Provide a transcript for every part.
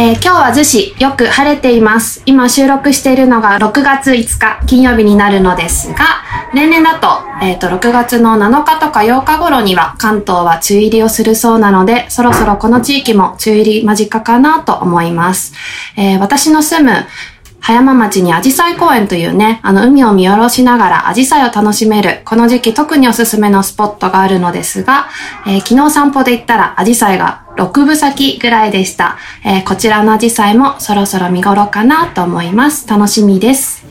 えー、今日は逗子よく晴れています。今収録しているのが6月5日金曜日になるのですが、例年だと、えっ、ー、と、6月の7日とか8日頃には関東は梅雨入りをするそうなので、そろそろこの地域も梅雨入り間近かなと思います。えー、私の住む葉山町にアジサイ公園というね、あの海を見下ろしながらアジサイを楽しめる、この時期特におすすめのスポットがあるのですが、えー、昨日散歩で行ったらアジサイが6分咲きぐらいでした。えー、こちらのアジサイもそろそろ見頃かなと思います。楽しみです。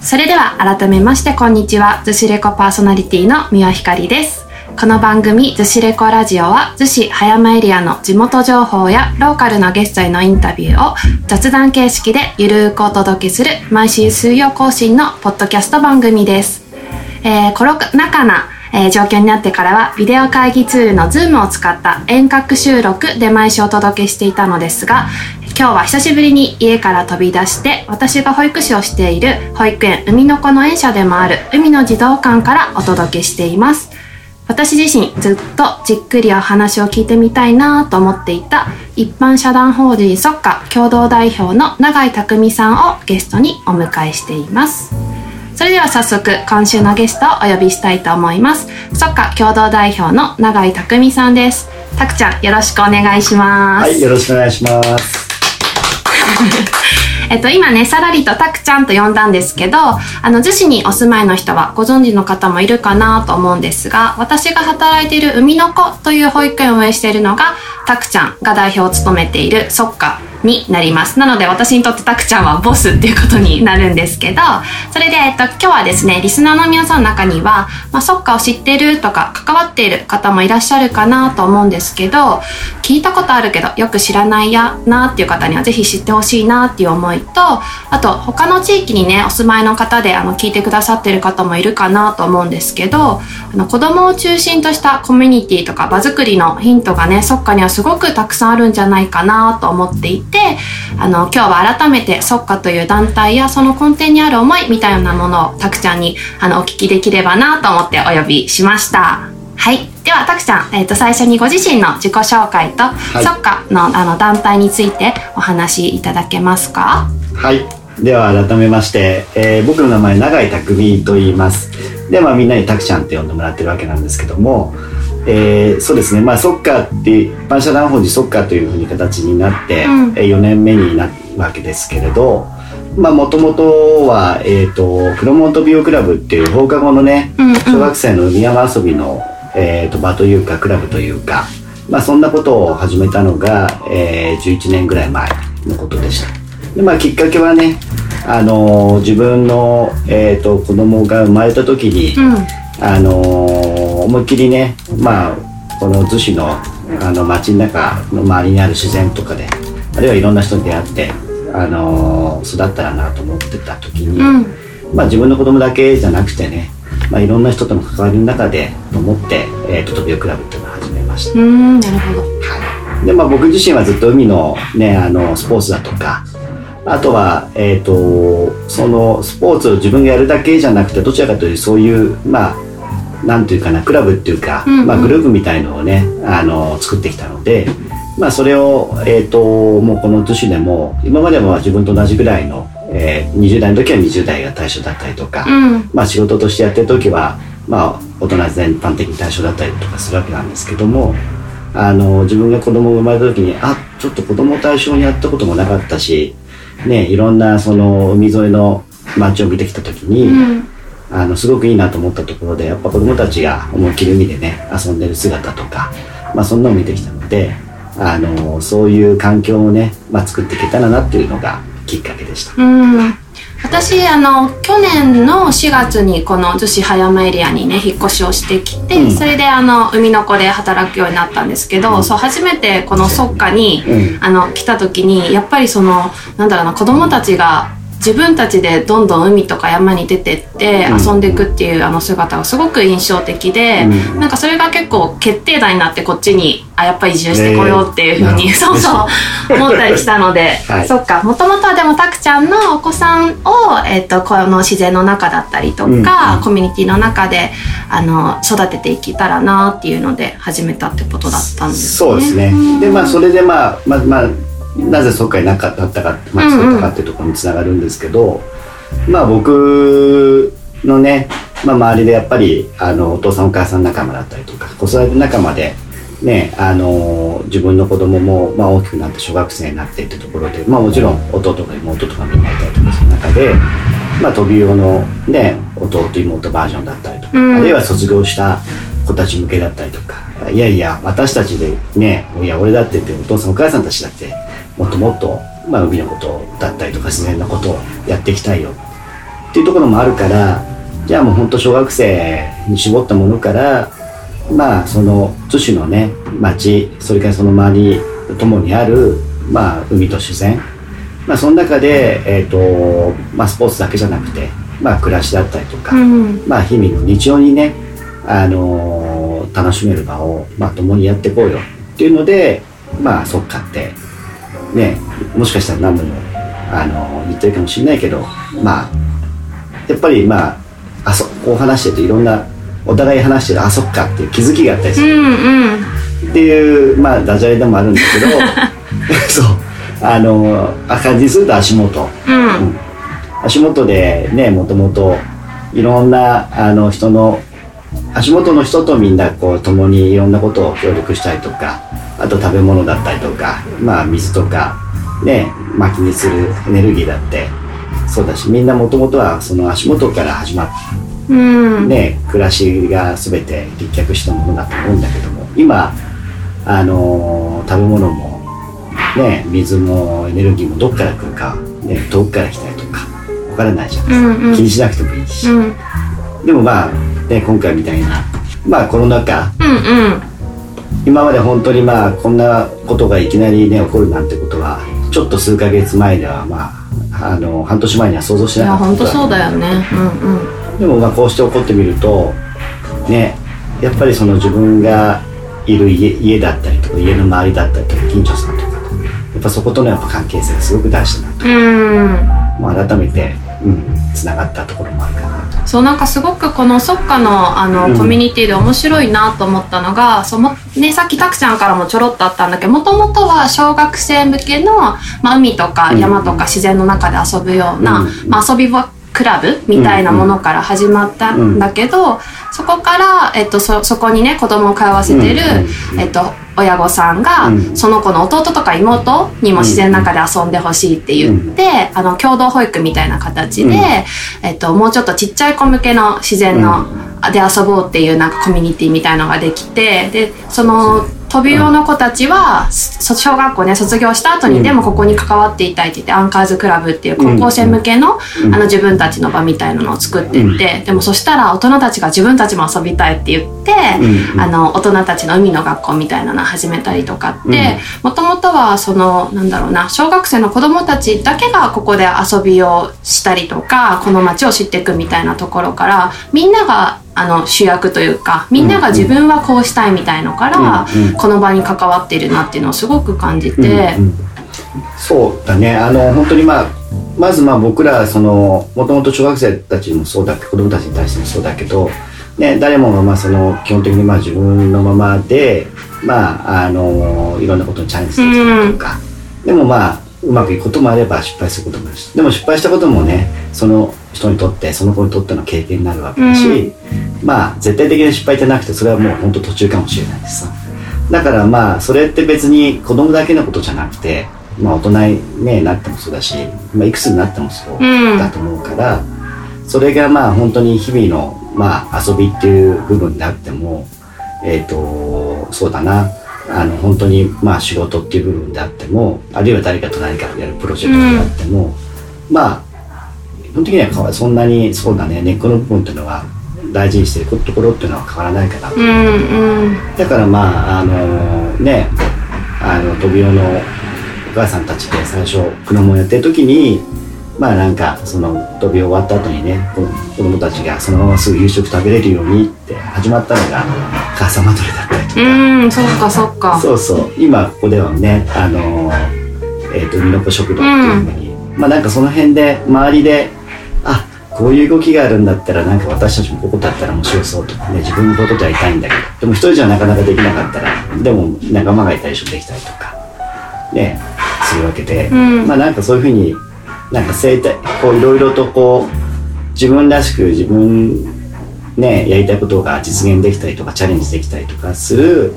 それでは改めましてこんにちは。ズシレコパーソナリティの三輪ひかりです。この番組「逗子レコラジオは」逗子葉山エリアの地元情報やローカルなゲストへのインタビューを雑談形式でゆるーくお届けする毎週水曜更新のポッドキャスト番組です。えー、コロナ禍なえー、状況になってからはビデオ会議ツールの Zoom を使った遠隔収録で毎週お届けしていたのですが今日は久しぶりに家から飛び出して私が保育士をしている保育園海の子の園舎でもある海の児童館からお届けしています私自身ずっとじっくりお話を聞いてみたいなと思っていた一般社団法人そっか共同代表の永井匠さんをゲストにお迎えしています。それでは早速今週のゲストをお呼びしたいと思います。そっか共同代表の永井匠さんです。たくちゃんよろしくお願いします。はいよろしくお願いします えっと、今ね、さらりとたくちゃんと呼んだんですけど、あの、逗子にお住まいの人はご存知の方もいるかなと思うんですが、私が働いている海の子という保育園を運営しているのが、たくちゃんが代表を務めているそっか。になります。なので私にとってたくちゃんはボスっていうことになるんですけど、それで、えっと、今日はですね、リスナーの皆さんの中には、まあ、そっかを知ってるとか関わっている方もいらっしゃるかなと思うんですけど、聞いたことあるけどよく知らないやなっていう方にはぜひ知ってほしいなっていう思いと、あと他の地域にね、お住まいの方であの聞いてくださってる方もいるかなと思うんですけど、あの子供を中心としたコミュニティとか場作りのヒントがね、そっかにはすごくたくさんあるんじゃないかなと思っていて、あの今日は改めてそっかという団体やその根底にある思いみたいなものをたくちゃんにあのお聞きできればなと思ってお呼びしました。はい。ではたくちゃん、えーと、最初にご自身の自己紹介と、はい、そっかのあの団体についてお話しいただけますか？はい。では改めまして、えー、僕の名前永井匠と言います。でまあみんなにたくちゃんって呼んでもらってるわけなんですけどもえー、そうですね。まあソッカーって一般社団法人ソッカーというふうに形になって、うん、4年目になるわけですけれどまあもともとは、えーと、プロモートビオクラブっていう放課後のね、うんうん、小学生の海山遊びの、えーと、場というかクラブというか、まあ、そんなことを始めたのが、えー、11年ぐらい前のことでした。でまあ、きっかけはねあのー、自分の、えーと、子供が生まれた時に、うん、あのー思いっきりねまあこの逗子のあの街の中の周りにある自然とかであるいはいろんな人に出会ってあの育ったらなと思ってた時に、うん、まあ自分の子供だけじゃなくてね、まあ、いろんな人との関わりの中でと思って、えー、トトビオクラブっていうのを始めました。うんなるほど、はい。でまあ、僕自身はずっと海の,、ね、あのスポーツだとかあとは、えーと、とそのスポーツを自分がやるだけじゃなくてどちらかというとそういうまあなんていうかなクラブっていうか、うんうん、まあ、グループみたいのをねあの作ってきたので、まあ、それを、えーと、もうこの年でも今までは自分と同じぐらいの、えー、20代の時は20代が対象だったりとか、うん、まあ、仕事としてやってる時は、まあ、大人全般的に対象だったりとかするわけなんですけどもあの自分が子供が生まれた時にあちょっと子供を対象にやったこともなかったし、ね、いろんなその海沿いの街を見てきた時に、うんあのすごくいいなと思ったところでやっぱ子どもたちが思いっきり海でね遊んでる姿とか、まあ、そんなのを見てきたのであのそういう環境をね、まあ、作っていけたらなっていうのがきっかけでした。うん。私あの去年の4月にこの逗子葉山エリアにね引っ越しをしてきて、うん、それであの海の子で働くようになったんですけど、うん、そう初めてこのそっかに、うん、あの来た時にやっぱりそのなんだろうな子供たちが自分たちでどんどん海とか山に出てって遊んでいくっていうあの姿がすごく印象的で、うん、なんかそれが結構決定打になってこっちにあやっぱり移住してこようっていうふうに、ね、そうそう思ったりしたので、はい、そっか。もともとはでもたくちゃんのお子さんを、えーと、この自然の中だったりとか、うん、コミュニティの中であの育てていけたらなっていうので始めたってことだったんですね。そうですね、でまあそれでまあまあまあなぜそっかになかったか町だったかっていうところにつながるんですけど、まあ僕のね、まあ、周りでやっぱりあのお父さんお母さん仲間だったりとか子育て仲間で、ね、あの自分の子供もまあ大きくなって小学生になってってところで、まあ、もちろん弟とか妹とかみんないたりとかする中で、まあ、飛び用の、ね、弟妹バージョンだったりとか、うん。あるいは卒業した子たち向けだったりとか。いやいや私たちでねいや俺だってってお父さんお母さんたちだってもっともっと、まあ、海のことだったりとか自然なことをやっていきたいよ。っていうところもあるからじゃあもう本当小学生に絞ったものからまあその津市のね町それからその周りともにある、まあ、海と自然、まあ、その中で、えーとまあ、スポーツだけじゃなくて、まあ、暮らしだったりとか、うん。まあ、日々の日常にね、あのー楽しめる場を、まあ、共にやっていこうよ。っていうのでまあそっかってねもしかしたら何度も、あのー言ってるかもしれないけどまあやっぱりまああそこう話してるといろんなお互い話してるあそっかっていう気づきがあったりする。うんうんっていうまあダジャレでもあるんですけど そう。あのー感じにすると足元。うん。足元でねもともといろんなあの人の足元の人とみんなこう共にいろんなことを協力したりとかあと食べ物だったりとかまあ水とかね薪にするエネルギーだってそうだしみんなもともとはその足元から始まっうん。ね暮らしが全て立脚したものだと思うんだけども今あの食べ物もね水もエネルギーもどっから来るか、ね、遠くから来たりとかわからないじゃないですか、うんうん。気にしなくてもいいし、うん。でもまあ、ね、今回みたいな。まあコロナ禍。うんうん。今まで本当にまあこんなことがいきなりね起こるなんてことはちょっと数ヶ月前ではまああの半年前には想像しいやなかった。こと本当そうだよんね。うんうん。でもまあこうして起こってみるとねやっぱりその自分がいる家家だったりとか家の周りだったりとか近所さんとかとやっぱそことのやっぱ関係性がすごく大事だなと、うん。まあ、改めてうんつながったところもあるかな。と。そうなんかすごくこのそっかのあの、うん。コミュニティで面白いなと思ったのがその、ね、さっきたくちゃんからもちょろっとあったんだけどもともとは小学生向けの、まあ、海とか山とか自然の中で遊ぶような、うん。まあ、遊び場クラブみたいなものから始まったんだけど、そこから、えっと、そそこにね子供を通わせてる、えっと、親御さんが、うん。その子の弟とか妹にも自然の中で遊んでほしいって言って、あの共同保育みたいな形で、うん。えっと、もうちょっとちっちゃい子向けの自然の、で遊ぼうっていうなんかコミュニティみたいのができてでその飛び用の子たちは、そ小学校ね卒業した後に、うん。でもここに関わっていたいって言ってアンカーズクラブっていう高校生向けの,、うん。あの自分たちの場みたいなのを作ってって、でもそしたら大人たちが自分たちも遊びたいって言って、あの大人たちの海の学校みたいなのを始めたりとかってもともとはそのなんだろうな小学生の子供たちだけがここで遊びをしたりとかこの街を知っていくみたいなところからみんながあの主役というかみんなが自分はこうしたいみたいのから、うんうんこの場に関わっているなっていうのをすごく感じて、うんうんそうだね。あの本当にまあまずまあ僕らそのもともと小学生たちもそうだ子供たちに対してもそうだけど、ね、誰もがまあその基本的にまあ自分のままでまああのいろんなことにチャレンジしてきたりとか、でもまあうまくいくこともあれば失敗することもあるしでも失敗したこともねその人にとってその子にとっての経験になるわけだし、まあ絶対的な失敗じゃなくてそれはもう本当途中かもしれないですさ。だからまあそれって別に子供だけのことじゃなくて、まあ、大人に、ね、なってもそうだし、まあ、いくつになってもそううん。だと思うから、それがまあ本当に日々の、まあ、遊びっていう部分であってもえっ、とそうだなあの本当にまあ仕事っていう部分であってもあるいは誰かと何かをやるプロジェクトであっても、まあ基本的にはそんなにそうだね根っこの部分っていうのは大事にしていくところっていうのは変わらないかなと。うんうん。だからまああのねあの飛び用のお母さんたちで最初クノモンやってる時にまあなんかその飛び終わった後にねこ子供たちがそのまますぐ夕食食べれるようにって始まったのが母さまトレだうんそっかそっか。そうそう今ここではねあのえっ、と海の子食堂っていうふうに、まあなんかその辺で周りであこういう動きがあるんだったらなんか私たちもここだったら面白そうとかね自分もことやりたいんだけどでも一人じゃなかなかできなかったらでも仲間がいたら一緒にできたりとかねするわけで、うん。まあなんかそういうふうになんか生態こういろいろとこう自分らしく自分ねやりたいことが実現できたりとかチャレンジできたりとかする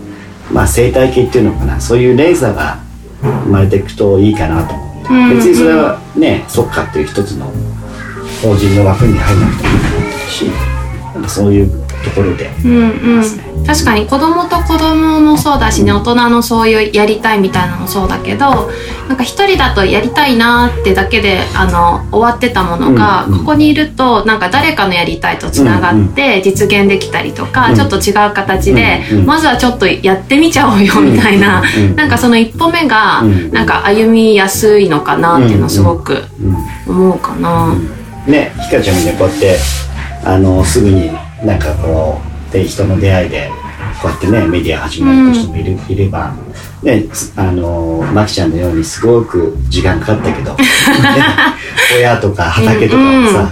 まあ生態系っていうのかな。そういう連鎖が生まれていくといいかなと思って、うん。別にそれはねそっかっていう一つの法人の枠に入らなくてもいいと思ってるしなんかそういうところで。うんうん、確かに子供と子供もそうだしね大人のそういうやりたいみたいなのもそうだけどなんか一人だとやりたいなってだけであの終わってたものが、うんうん。ここにいるとなんか誰かのやりたいとつながって実現できたりとか、うん。ちょっと違う形で、うんうん。まずはちょっとやってみちゃおうよみたいな、うんうんなんかその一歩目が、うんなんか歩みやすいのかなっていうのをすごくうん思うかな。ねひかちゃんもねこうやってあのすぐになんかこうで人の出会いでこうやってねメディア始める人もいる、いればねすあのまきちゃんのようにすごく時間かかったけど、ね、親とか畑とかもさ、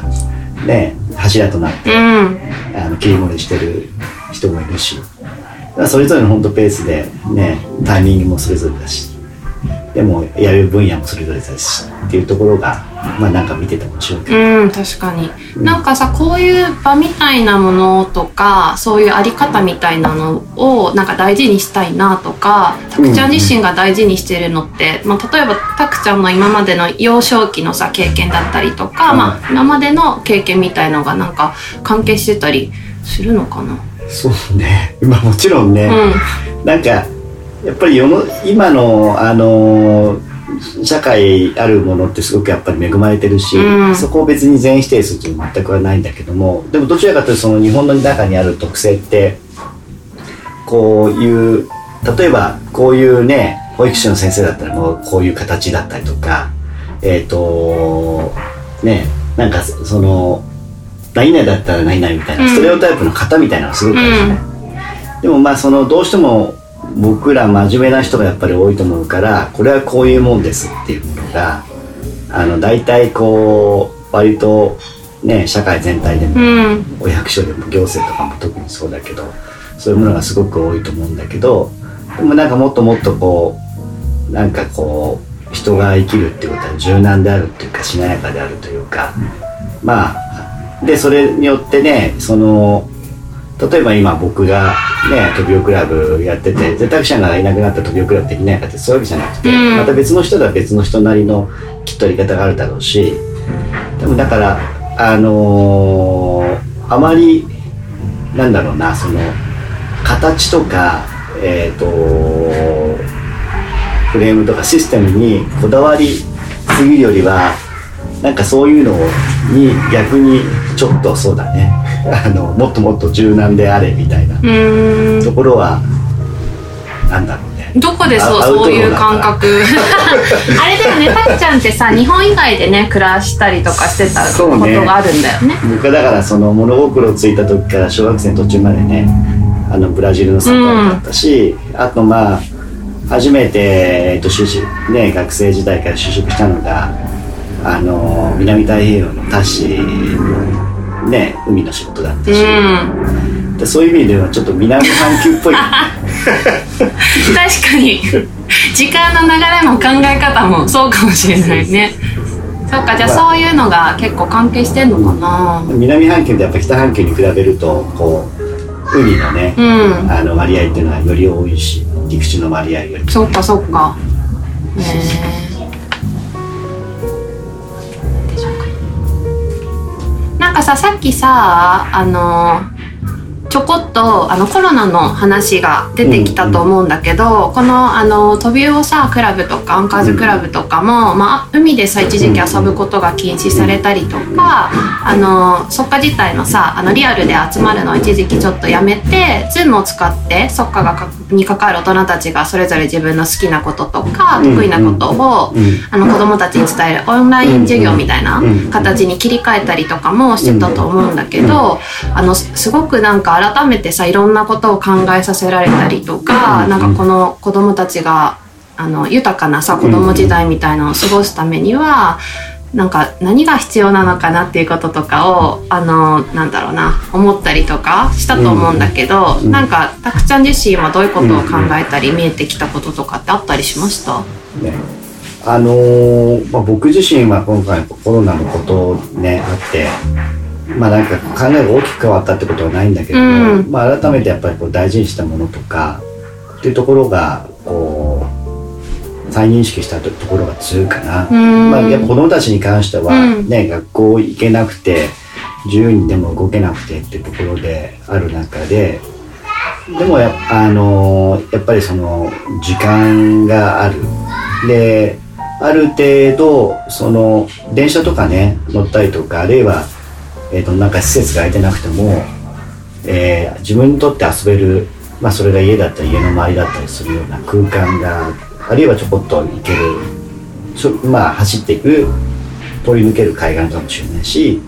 ね柱となってうん。あの切り盛りしてる人もいるしそれぞれの本当ペースでねタイミングもそれぞれだしでもやる分野もそれぞれだしっていうところがまあなんか見てて面白いうん確かに、なんかさこういう場みたいなものとかそういうあり方みたいなのをなんか大事にしたいなとかたくちゃん自身が大事にしてるのって、まあ、例えばたくちゃんの今までの幼少期のさ経験だったりとか、うん。まあ、今までの経験みたいのがなんか関係してたりするのかな？そうね。まあもちろんね、うん。なんかやっぱり世の今のあの社会あるものってすごくやっぱり恵まれてるし、うん。そこを別に全否定するというのは全くはないんだけどもでもどちらかというとその日本の中にある特性ってこういう例えばこういうね保育士の先生だったらもうこういう形だったりとかえっ、とねなんかその何々だったら何々みたいな、うん。ストレオタイプの型みたいなのがすごくあるんですね、でもまあそのどうしても僕ら真面目な人がやっぱり多いと思うからこれはこういうもんですっていうものがあの大体こう割とね社会全体でも、うん。お役所でも行政とかも特にそうだけどそういうものがすごく多いと思うんだけどでもなんかもっともっとこうなんかこう人が生きるっていうことは柔軟であるっていうかしなやかであるというかまあでそれによってねその例えば今僕がねトビオクラブやってて絶対者がいなくなったらトビオクラブできないかってそういうわけじゃなくて、うん。また別の人では別の人なりのきっとやり方があるだろうしでもだからあのーあまりなんだろうなその形とかえっ、とフレームとかシステムにこだわりすぎるよりはなんかそういうのに逆にちょっとそうだねあのもっともっと柔軟であれみたいなうん。ところはなんだろうね。どこでそうそういう感覚？あれだよねたくちゃんってさ 日本以外でね暮らしたりとかしてたことがあるんだよね。僕はだからその物心ついた時から小学生の途中までねあのブラジルのサッカー部だったし、あとまあ初めて、えっと就職ね、学生時代から就職したのがあの南太平洋のタシの、ね、海の仕事だったし、うん。でそういう意味ではちょっと南半球っぽい。確かに。時間の流れも考え方もそうかもしれないね。そうかじゃあそういうのが結構関係してんのかな。南半球ってやっぱ北半球に比べるとこう海のね、うん。あの割合っていうのはより多いし陸地の割合より。そっかそっか。へえなんかささっきさあのちょこっとあのコロナの話が出てきたと思うんだけど、このあのトビウオさクラブとかアンカーズクラブとかも、まあ、海でさ一時期遊ぶことが禁止されたりとか、あのそっか自体のさあのリアルで集まるのを一時期ちょっとやめて Zoom を使ってそっかがかに関わる大人たちがそれぞれ自分の好きなこととかうん得意なことを、うん。あの子供たちに伝えるオンライン授業みたいなうん形に切り替えたりとかもしてたと思うんだけど、あのすすごくなんか改めてさいろんなことを考えさせられたりとか、うんなんかこの子供たちがあの豊かなさ子供時代みたいなのを過ごすためには、なんか何が必要なのかなっていうこととかをあのなんだろうな思ったりとかしたと思うんだけど、うんなんかたくちゃん自身はどういうことを考えたり見えてきたこととかってあったりしました、ね。あのーまあ、僕自身は今回コロナのことねあってまあなんか考えが大きく変わったってことはないんだけども、うん。まあ、改めてやっぱりこう大事にしたものとかっていうところがこう再認識したところが強いかな。うん。まあ、やっぱ子供たちに関してはうん。ね、学校行けなくて自由にでも動けなくてっていうところである中ででもや,、あのーやっぱりその時間がある。である程度その電車とかね乗ったりとかあるいは、えー、となんか施設が空いてなくても、えー自分にとって遊べる、まあ、それが家だったり家の周りだったりするような空間があるいはちょこっと行けるまあ走っていく通り抜ける海岸かもしれないし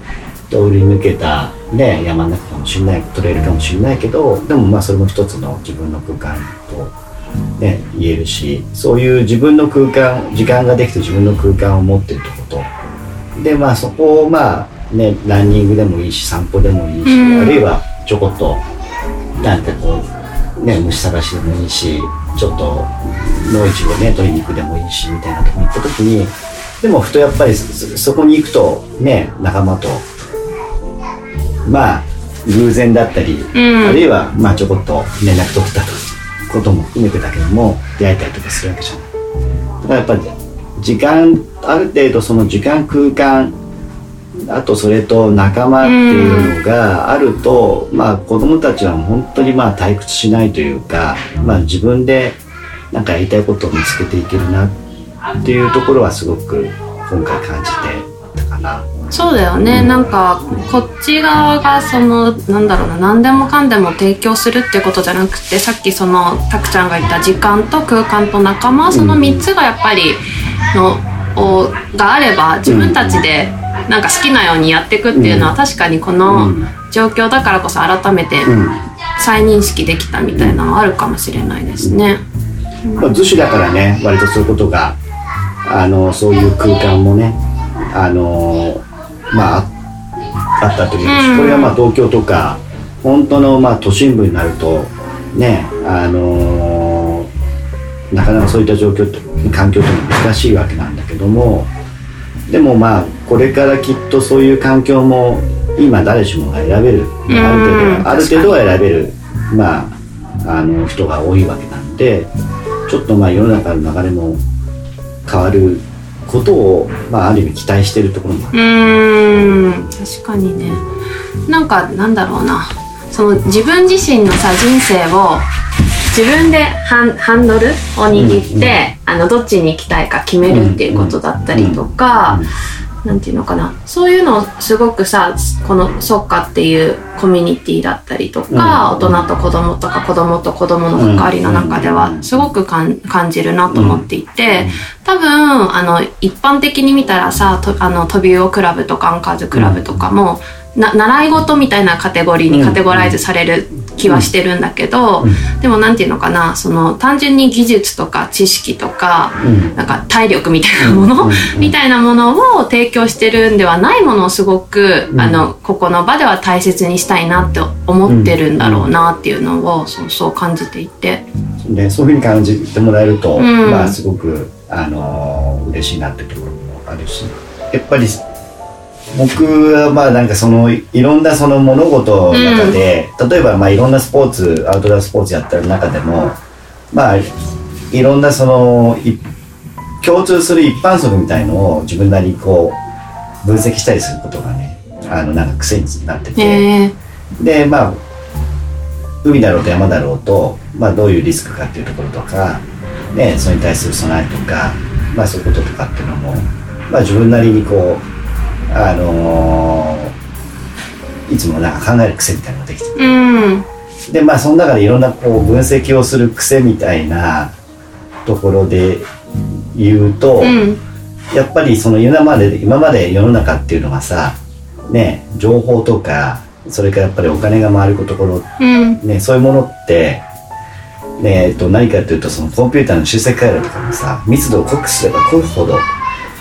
通り抜けた、ね、山の中かもしれないトレイルかもしれないけどでもまあそれも一つの自分の空間と、ね、言えるしそういう自分の空間時間ができて自分の空間を持ってるってこと。でまあそこをまあねランニングでもいいし散歩でもいいし、うんあるいはちょこっとなんかこうね虫探しでもいいしちょっと農地をね取りに行くでもいいしみたいなとこに行った時にでもふとやっぱりそそこに行くとね仲間とまあ偶然だったり、うんあるいはまあちょこっと連絡取ったとことも含めてだけども出会えたりとかするわけじゃない。だからやっぱり時間ある程度その時間空間あとそれと仲間っていうのがあると、まあ子供たちは本当にまあ退屈しないというか、まあ自分でなんかやりたいことを見つけていけるなっていうところはすごく今回感じてたかな。そうだよね、なんかこっち側がそのなんだろうな何でもかんでも提供するっていうことじゃなくてさっきそのたくちゃんが言った時間と空間と仲間その3つがやっぱりのをがあれば自分たちでなんか好きなようにやっていくっていうのは確かにこのうん。状況だからこそ改めてうん。再認識できたみたいなのはあるかもしれないですね。まあ、逗子だからね割とそういうことがあのそういう空間もねあのまあああったというか、うん。これがまあ東京とか本当のまあ都心部になるとねあのなかなかそういった状況と環境というのは難しいわけなんだけどもでもまあこれからきっとそういう環境も今誰しもが選べる、まあある程うん度ある程度は選べる。まああの人が多いわけなんでちょっとまあ世の中の流れも変わることを、まあ、ある意味期待してるところもあうる。ーん確かにね。なんかなんだろうな。その自分自身のさ人生を自分でハンハンドルを握って、あのどっちに行きたいか決めるっていうことだったりとか、なんていうのかな。そういうのをすごくさこの「そっか」っていうコミュニティだったりとか、うん大人と子供とか子供と子供の関わりの中ではすごく感じるなと思っていて、多分あの一般的に見たらさとあの飛び魚クラブとかアンカーズクラブとかも、な習い事みたいなカテゴリーにカテゴライズされる気はしてるんだけど、でもなんていうのかなその単純に技術とか知識とか、うん。なんか体力みたいなもの、うん。みたいなものを提供してるんではないものをすごく、うん。あのここの場では大切にしたいなって思ってるんだろうなっていうのを、そうそう感じていて。でそういうふうに感じてもらえると、うん。まあすごく、あのー嬉しいなってところもあるしやっぱり僕はまあなんかそのいいろんなその物事の中で、例えばまあいろんなスポーツアウトドアスポーツやってる中でもまあいろんなそのい共通する一般則みたいのを自分なりにこう分析したりすることがねあのなんか癖になってて。えーでまあ海だろうと山だろうと、まあ、どういうリスクかっていうところとか、ね、それに対する備えとか、まあ、そういうこととかっていうのも、まあ、自分なりにこう、あのーいつもなんか考える癖みたいなのができて。うん。でまあその中でいろんなこう分析をする癖みたいなところで言うと、うん。やっぱりその今まで今まで世の中っていうのはさね情報とかそれからやっぱりお金が回るところうん。ね、そういうものって、ねえっと、何かというとそのコンピューターの集積回路とかもさ密度を濃くすれば濃いほど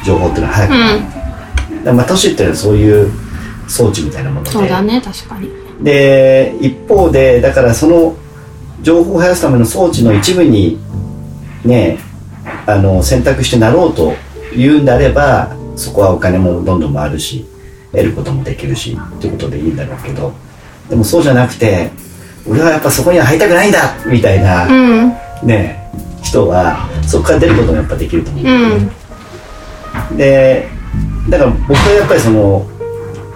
情報っていうのは早くなる、だからまあ都市っていうのはそういう装置みたいなもので。そうだね確かに。で一方でだからその情報を増やすための装置の一部にねあの選択してなろうと言うんであればそこはお金もどんどん回るし得ることもできるしっていうことでいいんだろうけど。でもそうじゃなくて俺はやっぱそこには入りたくないんだみたいな、うん。ね人はそこから出ることもやっぱできると思う、うん。でだから僕はやっぱりその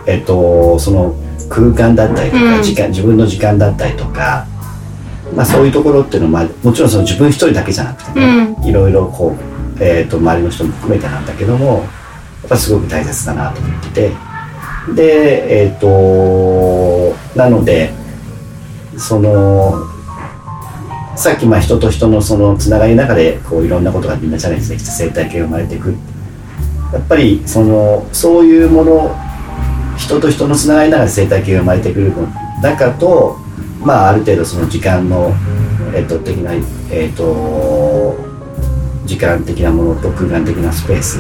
えっとその空間だったりとか、うん。時間自分の時間だったりとか、まあ、そういうところっていうのは、まあ、もちろんその自分一人だけじゃなくてね、いろいろこう、えっと周りの人も含めてなんだけどもやっぱすごく大切だなと思ってて。でえっとなのでそのさっきまあ人と人のそのつながりの中でこういろんなことがみんなチャレンジできて生態系が生まれていくやっぱりそのそういうもの人と人のつながりの中で生態系が生まれてくるの中とまあある程度その時間のえっと的なえっと時間的なものと空間的なスペース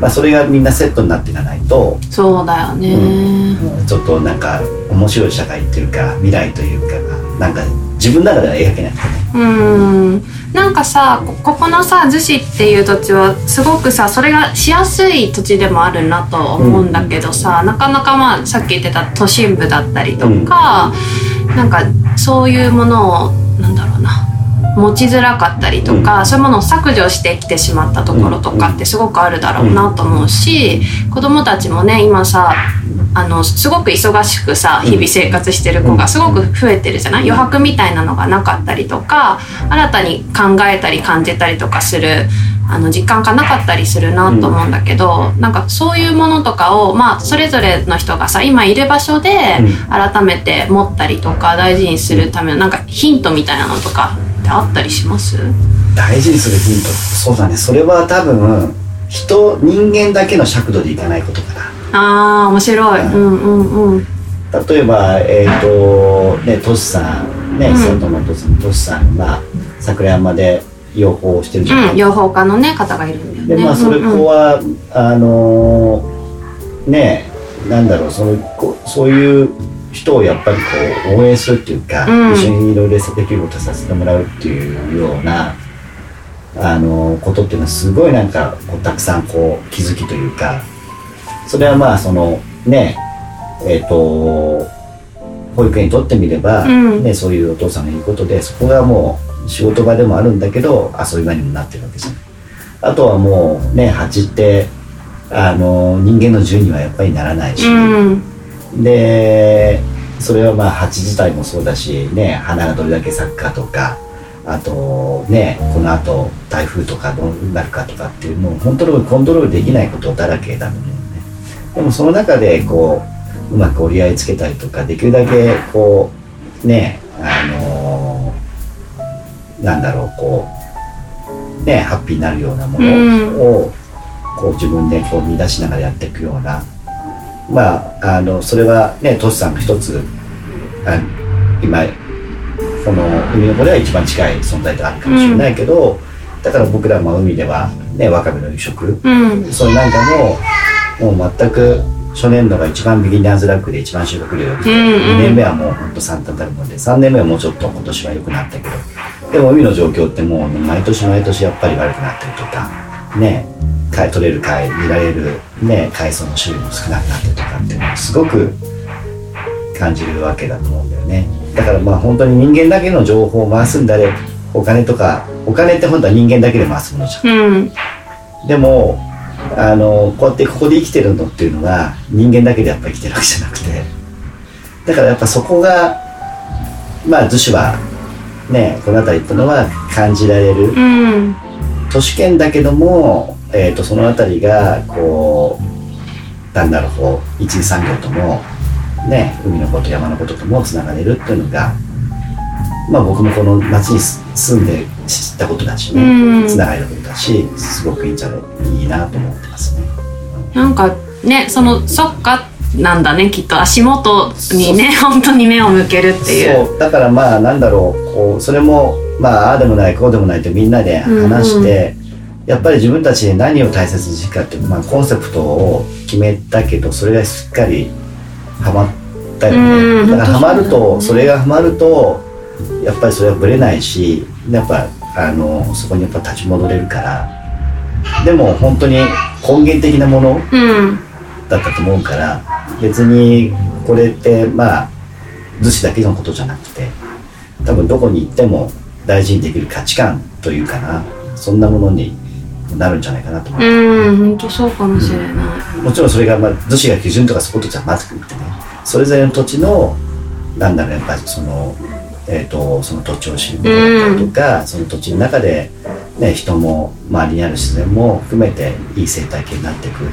まあそれがみんなセットになっていかないとそうだよね、ちょっとなんか面白い社会っていうか未来というかなんか自分の中では描けなくてね。うんなんかさこここのさ逗子っていう土地はすごくさそれがしやすい土地でもあるなと思うんだけどさ、なかなかまあさっき言ってた都心部だったりとか、なんかそういうものを持ちづらかったりとか、そういうものを削除してきてしまったところとかってすごくあるだろうなと思うし、子供たちもね今さあのすごく忙しくさ日々生活してる子がすごく増えてるじゃない？余白みたいなのがなかったりとか新たに考えたり感じたりとかするあの時間がなかったりするなと思うんだけど、なんかそういうものとかをまあそれぞれの人がさ今いる場所でうん。改めて持ったりとか大事にするためのなんかヒントみたいなのとかってあったりします？大事にするヒント。そうだね。それは多分人人間だけの尺度でいかないことかな。あー面白い、うん。うんうん例えばえっ、とねトシさん。ねうん。佐藤のトシさん。トシさんが桜山で養蜂をしてるじゃない、うん、養蜂家のね方がいるんだよね。でまあそれうんうん。こは、あのーねなんだろう。そのこそういう人をやっぱりこう応援するっていうか、うん。一緒にいろいろできることさせてもらうっていうようなあのーことっていうのはすごいなんかこうたくさんこう気づきというかそれはまあそのねえっ、と保育園にとってみれば、うん。ね、そういうお父さんが言うことでそこがもう仕事場でもあるんだけど遊び場にもなってるわけじゃない。あとはもうね蜂ってあの人間の銃にはやっぱりならないし、うんでそれはまあ蜂自体もそうだしね花がどれだけ咲くかとかあとねこのあと台風とかどうなるかとかっていうのをコントロールコントロールできないことだらけだと思うね。でもその中でこううまく折り合いつけたりとかできるだけこうねあのなんだろうこうねハッピーになるようなものを、こう自分でこう見出しながらやっていくようなまああのそれはねトシさんの一つあ今この海の子では一番近い存在であるかもしれないけど、だから僕らも海ではねわかめの夕食うん。それなんかももう全く初年度が一番ビギナーズラックで一番収穫量良くて、うんうん。2年目はもうほんと惨憺たるもんで3年目はもうちょっと今年は良くなったけどでも海の状況ってもう毎年毎年やっぱり悪くなったりとかね貝取れる貝見られるね海藻の種類も少なくなったりとかっていうのをすごく感じるわけだと思うんだよね。だからまあ本当に人間だけの情報を回すんだれお金とかお金って本当は人間だけで回すものじゃん。うん。でもあのこうやってここで生きてるのっていうのは人間だけでやっぱり生きてるわけじゃなくて。だからやっぱそこがまあ逗子はねこの辺りっていうのは感じられる。うん。都市圏だけども、えー、とその辺りがこうなんだろうこう一次産業ともね海のこと山のことともつながれるっていうのがまあ僕もこの町にす住んで知ったことだしね、うん。つながれることだしすごくいいんじゃないいいなと思ってますね。なんかねそのそっかなんだねきっと。足元にね本当に目を向けるっていう。そう。だからまあなんだろうこうそれもまあああでもないこうでもないってみんなで話して、やっぱり自分たちで何を大切にしていくかっていう、まあ、コンセプトを決めたけどそれがしっかりハマったようんねだからハマるとそれがハマるとやっぱりそれはぶれないしやっぱあのそこにやっぱ立ち戻れるから。でも本当に根源的なものうん。だったと思うから別にこれってまあ逗子だけのことじゃなくて多分どこに行っても大事にできる価値観というかなそんなものになるんじゃないかなと思う、うん本当そうかもしれない。もちろんそれが、まあ、逗子が基準とかそういうことじゃなくてね。それぞれの土地のなんだろうやっぱりその,、えー、とその土地を知ることだったりとか、その土地の中で、ね、人も周りにある自然も含めていい生態系になっていくっ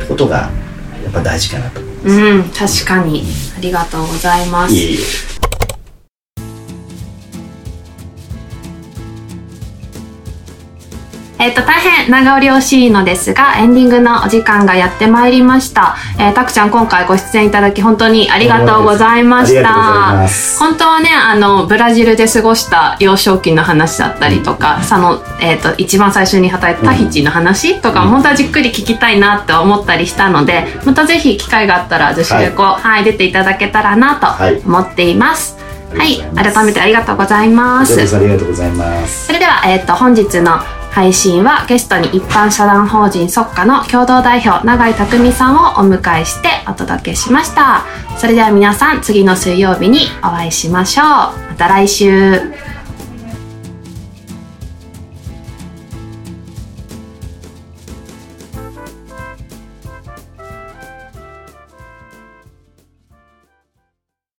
てことがやっぱ大事かなと思います。うん確かに。ありがとうございます。いえいええっ、と、大変長おり惜しいのですが、エンディングのお時間がやってまいりました。えー、たくちゃん今回ご出演いただき本当にありがとうございました。本当はね、あの、ブラジルで過ごした幼少期の話だったりとか、その、えっ、と、一番最初に働いたタヒチの話とか、うん本当はじっくり聞きたいなって思ったりしたので、またぜひ機会があったら、女子旅行、はい、出ていただけたらなとはい思っています。あはいりがとうござい改めてありがとうございます。そありがとうございます。それでは、えっ、と、本日の配信はゲストに一般社団法人即価の共同代表、永井匠さんをお迎えしてお届けしました。それでは皆さん、次の水曜日にお会いしましょう。また来週。